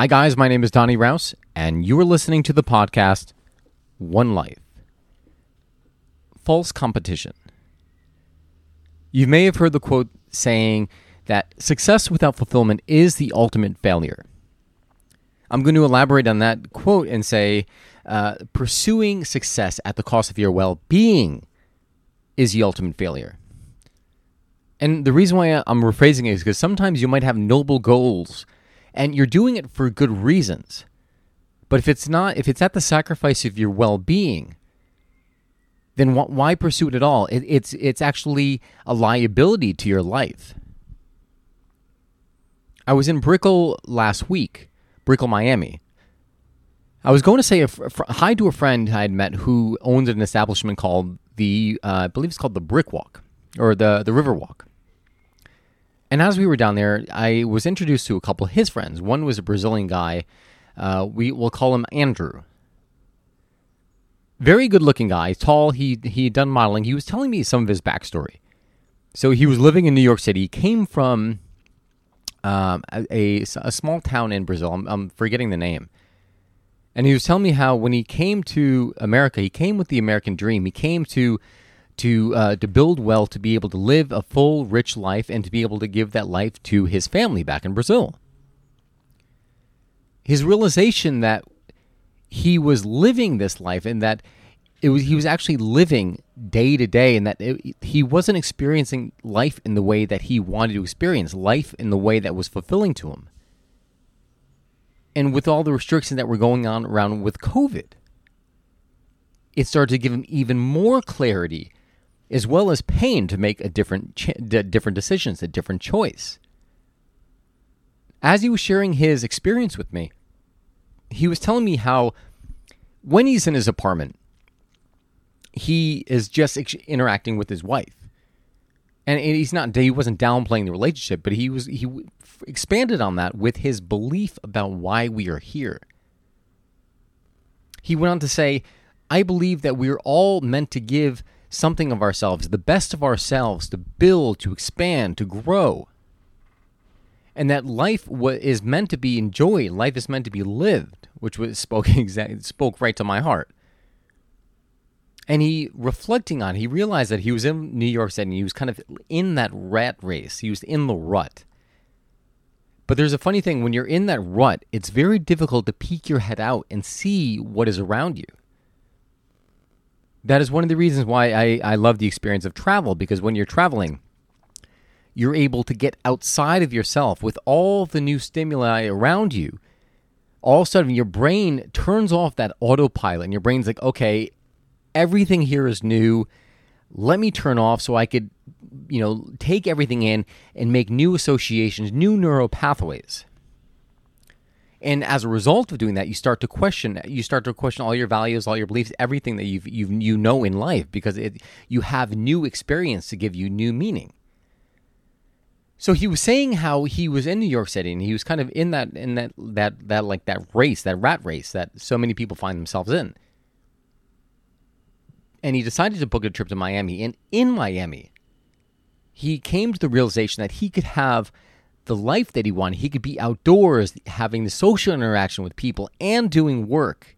Hi, guys. My name is Donny Raus, and you are listening to the podcast One Life False Competition. You may have heard the quote saying that success without fulfillment is the ultimate failure. I'm going to elaborate on that quote and say uh, pursuing success at the cost of your well being is the ultimate failure. And the reason why I'm rephrasing it is because sometimes you might have noble goals and you're doing it for good reasons. But if it's not, if it's at the sacrifice of your well-being, then wh- why pursue it at all? It, it's it's actually a liability to your life. I was in Brickell last week, Brickell, Miami. I was going to say fr- hi to a friend I had met who owns an establishment called the, uh, I believe it's called the Brick Walk or the the River Walk. And as we were down there, I was introduced to a couple of his friends. One was a Brazilian guy. Uh, we will call him Andrew. Very good looking guy, tall. He he had done modeling. He was telling me some of his backstory. So he was living in New York City. He came from um, a, a small town in Brazil. I'm, I'm forgetting the name. And he was telling me how when he came to America, he came with the American dream. He came to to uh, to build wealth, to be able to live a full, rich life, and to be able to give that life to his family back in Brazil. His realization that he was living this life and that it was he was actually living day to day, and that it, he wasn't experiencing life in the way that he wanted to experience life in the way that was fulfilling to him. And with all the restrictions that were going on around with COVID, it started to give him even more clarity as well as pain to make a different ch- different decisions, a different choice. As he was sharing his experience with me, he was telling me how when he's in his apartment, he is just ex- interacting with his wife. And he's not he wasn't downplaying the relationship, but he was he expanded on that with his belief about why we are here. He went on to say, "I believe that we are all meant to give something of ourselves, the best of ourselves, to build, to expand, to grow. And that life is meant to be enjoyed, life is meant to be lived, which was spoke spoke right to my heart. And he reflecting on, it, he realized that he was in New York City, and he was kind of in that rat race. He was in the rut. But there's a funny thing when you're in that rut, it's very difficult to peek your head out and see what is around you that is one of the reasons why I, I love the experience of travel because when you're traveling, you're able to get outside of yourself with all the new stimuli around you. All of a sudden, your brain turns off that autopilot, and your brain's like, okay, everything here is new. Let me turn off so I could, you know, take everything in and make new associations, new neural pathways. And as a result of doing that, you start to question. You start to question all your values, all your beliefs, everything that you you you know in life, because it, you have new experience to give you new meaning. So he was saying how he was in New York City and he was kind of in that in that that that like that race, that rat race that so many people find themselves in. And he decided to book a trip to Miami. And in Miami, he came to the realization that he could have the life that he wanted. He could be outdoors, having the social interaction with people and doing work,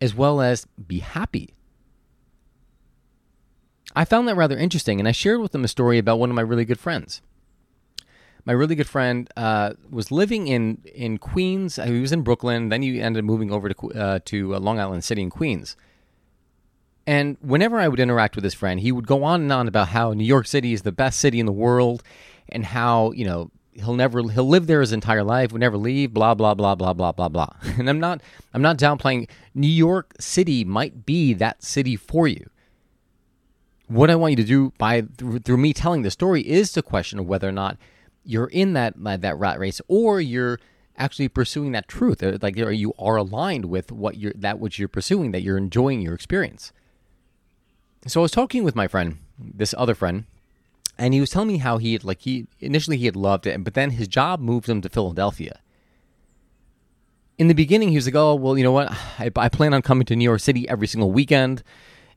as well as be happy. I found that rather interesting, and I shared with him a story about one of my really good friends. My really good friend uh, was living in, in Queens. He was in Brooklyn. Then he ended up moving over to uh, to uh, Long Island City in Queens. And whenever I would interact with this friend, he would go on and on about how New York City is the best city in the world and how you know he'll never he'll live there his entire life, will never leave, blah blah blah blah blah blah blah. And I'm not I'm not downplaying. New York City might be that city for you. What I want you to do by through, through me telling the story is to question whether or not you're in that that rat race or you're actually pursuing that truth like you are aligned with what you're that which you're pursuing that you're enjoying your experience so i was talking with my friend this other friend and he was telling me how he had like he initially he had loved it, but then his job moved him to Philadelphia. In the beginning, he was like, "Oh, well, you know what? I, I plan on coming to New York City every single weekend."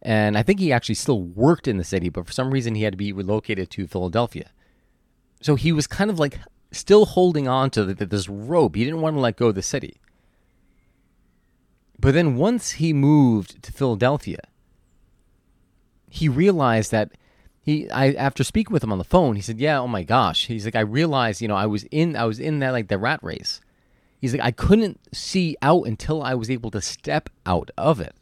And I think he actually still worked in the city, but for some reason he had to be relocated to Philadelphia. So he was kind of like still holding on to the, this rope. He didn't want to let go of the city. But then once he moved to Philadelphia, he realized that he I after speaking with him on the phone, he said, "Yeah, oh my gosh." He's like, "I realized, you know, I was in I was in that like the rat race." He's like, "I couldn't see out until I was able to step out of it."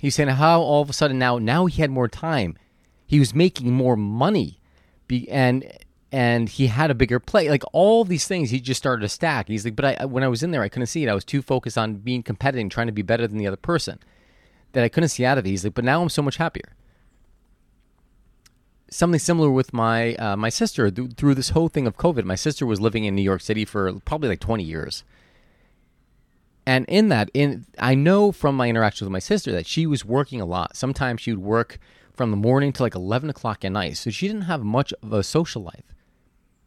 He's saying how all of a sudden now now he had more time. He was making more money. Be, and and he had a bigger play. Like all these things, he just started to stack. He's like, but I, when I was in there, I couldn't see it. I was too focused on being competitive, trying to be better than the other person, that I couldn't see out of it. He's like, but now I'm so much happier. Something similar with my uh, my sister th- through this whole thing of COVID. My sister was living in New York City for probably like 20 years, and in that, in I know from my interactions with my sister that she was working a lot. Sometimes she would work from the morning to like 11 o'clock at night, so she didn't have much of a social life.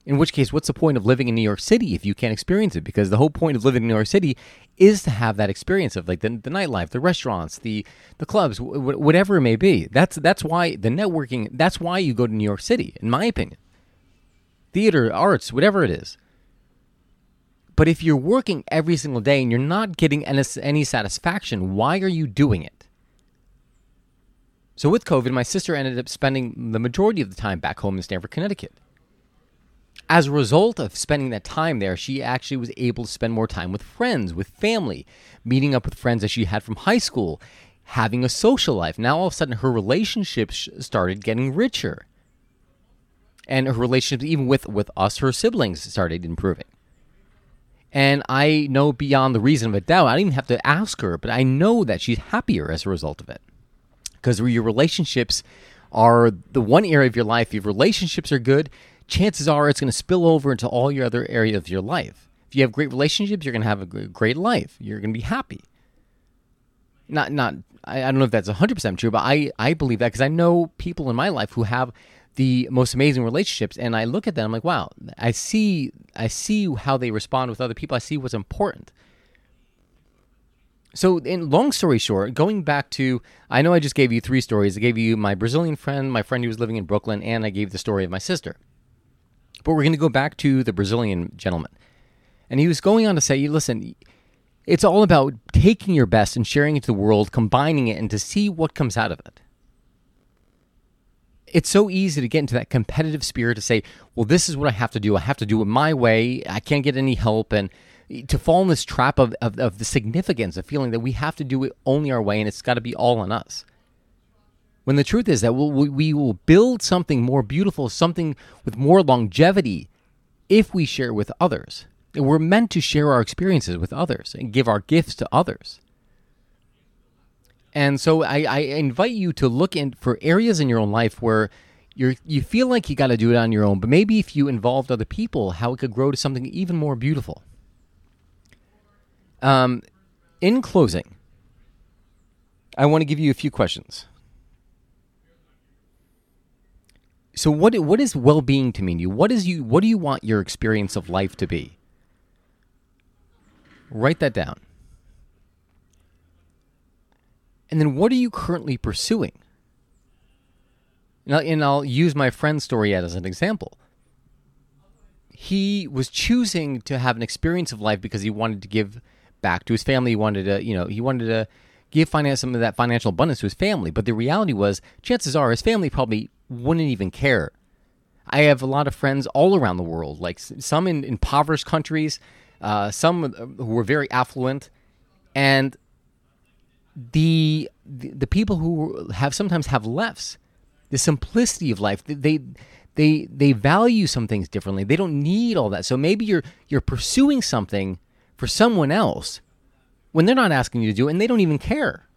In which case, what's the point of living in New York City if you can't experience it? Because the whole point of living in New York City is to have that experience of like the, the nightlife, the restaurants, the the clubs, w- whatever it may be. That's that's why the networking. That's why you go to New York City, in my opinion. Theater, arts, whatever it is. But if you're working every single day and you're not getting any, any satisfaction, why are you doing it? So with COVID, my sister ended up spending the majority of the time back home in Stamford, Connecticut as a result of spending that time there, she actually was able to spend more time with friends, with family, meeting up with friends that she had from high school, having a social life. Now, all of a sudden, her relationships started getting richer. And her relationships, even with, with us, her siblings, started improving. And I know beyond the reason of a doubt, I don't even have to ask her, but I know that she's happier as a result of it. Because your relationships are the one area of your life, if your relationships are good, chances are it's going to spill over into all your other areas of your life. If you have great relationships, you're going to have a great life. You're going to be happy. Not, not. I, I don't know if that's 100% true, but I, I believe that because I know people in my life who have the most amazing relationships, and I look at them, I'm like, wow, I see, I see how they respond with other people. I see what's important. So, in long story short, going back to, I know I just gave you three stories. I gave you my Brazilian friend, my friend who was living in Brooklyn, and I gave the story of my sister. But we're going to go back to the Brazilian gentleman. And he was going on to say, listen, it's all about taking your best and sharing it to the world, combining it, and to see what comes out of it. It's so easy to get into that competitive spirit to say, well, this is what I have to do. I have to do it my way. I can't get any help. And to fall in this trap of, of, of the significance of feeling that we have to do it only our way and it's got to be all on us. When the truth is that we'll, we will build something more beautiful, something with more longevity if we share with others. And we're meant to share our experiences with others and give our gifts to others. And so I, I invite you to look in for areas in your own life where you you feel like you got to do it on your own, but maybe if you involved other people, how it could grow to something even more beautiful. Um, in closing, I want to give you a few questions. So what what is well-being to mean to you? What is you what do you want your experience of life to be? Write that down. And then what are you currently pursuing? And I'll use my friend's story as an example. He was choosing to have an experience of life because he wanted to give back to his family. He wanted to, you know, he wanted to give finance some of that financial abundance to his family. But the reality was, chances are his family probably wouldn't even care. I have a lot of friends all around the world, like some in impoverished countries, uh, some who were very affluent, and the, the people who have sometimes have less. The simplicity of life, they they they value some things differently. They don't need all that. So maybe you're you're pursuing something for someone else when they're not asking you to do it and they don't even care.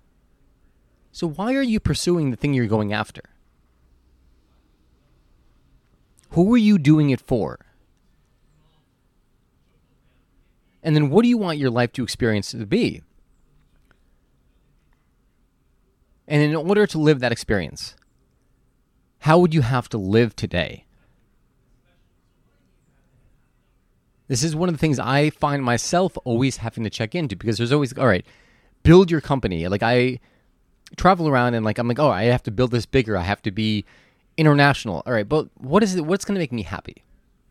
So why are you pursuing the thing you're going after? Who are you doing it for? And then what do you want your life to experience to be? And in order to live that experience, how would you have to live today? This is one of the things I find myself always having to check into because there's always, all right, build your company. Like I travel around and like I'm like, oh, I have to build this bigger. I have to be international. All right, but what is it? What's going to make me happy?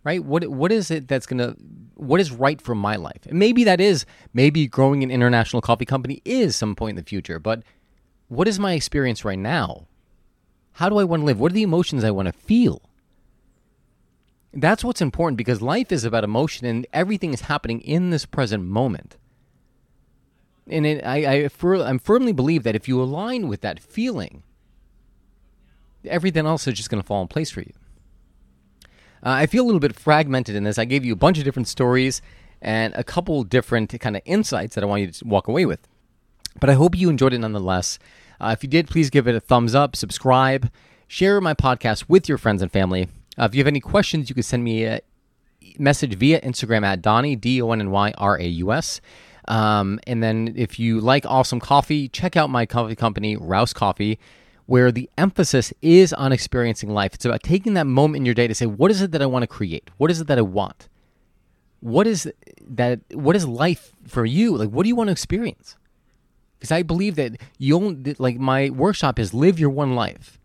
right? What what is it that's gonna what is right for my life? And maybe that is maybe growing an international coffee company is some point in the future, but what is my experience right now? How do I want to live? What are the emotions I want to feel? That's what's important because life is about emotion and everything is happening in this present moment. And it, I, I, I firmly believe that if you align with that feeling, everything else is just going to fall in place for you. Uh, I feel a little bit fragmented in this. I gave you a bunch of different stories and a couple different kind of insights that I want you to walk away with. But I hope you enjoyed it nonetheless. Uh, if you did, please give it a thumbs up, subscribe, share my podcast with your friends and family. Uh, if you have any questions, you can send me a message via Instagram at Donny, D O N N Y R A U S. Um, and then if you like awesome coffee, check out my coffee company, Raus Coffee, where the emphasis is on experiencing life. It's about taking that moment in your day to say, what is it that I want to create? What is it that I want? What is that? What is life for you? Like, what do you want to experience? Because I believe that you only, like my workshop is live your one life.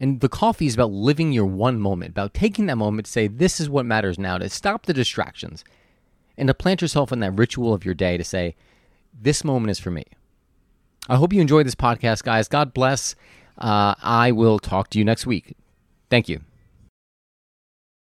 And the coffee is about living your one moment, about taking that moment to say, this is what matters now, to stop the distractions and to plant yourself in that ritual of your day to say, this moment is for me. I hope you enjoyed this podcast, guys. God bless. Uh, I will talk to you next week. Thank you.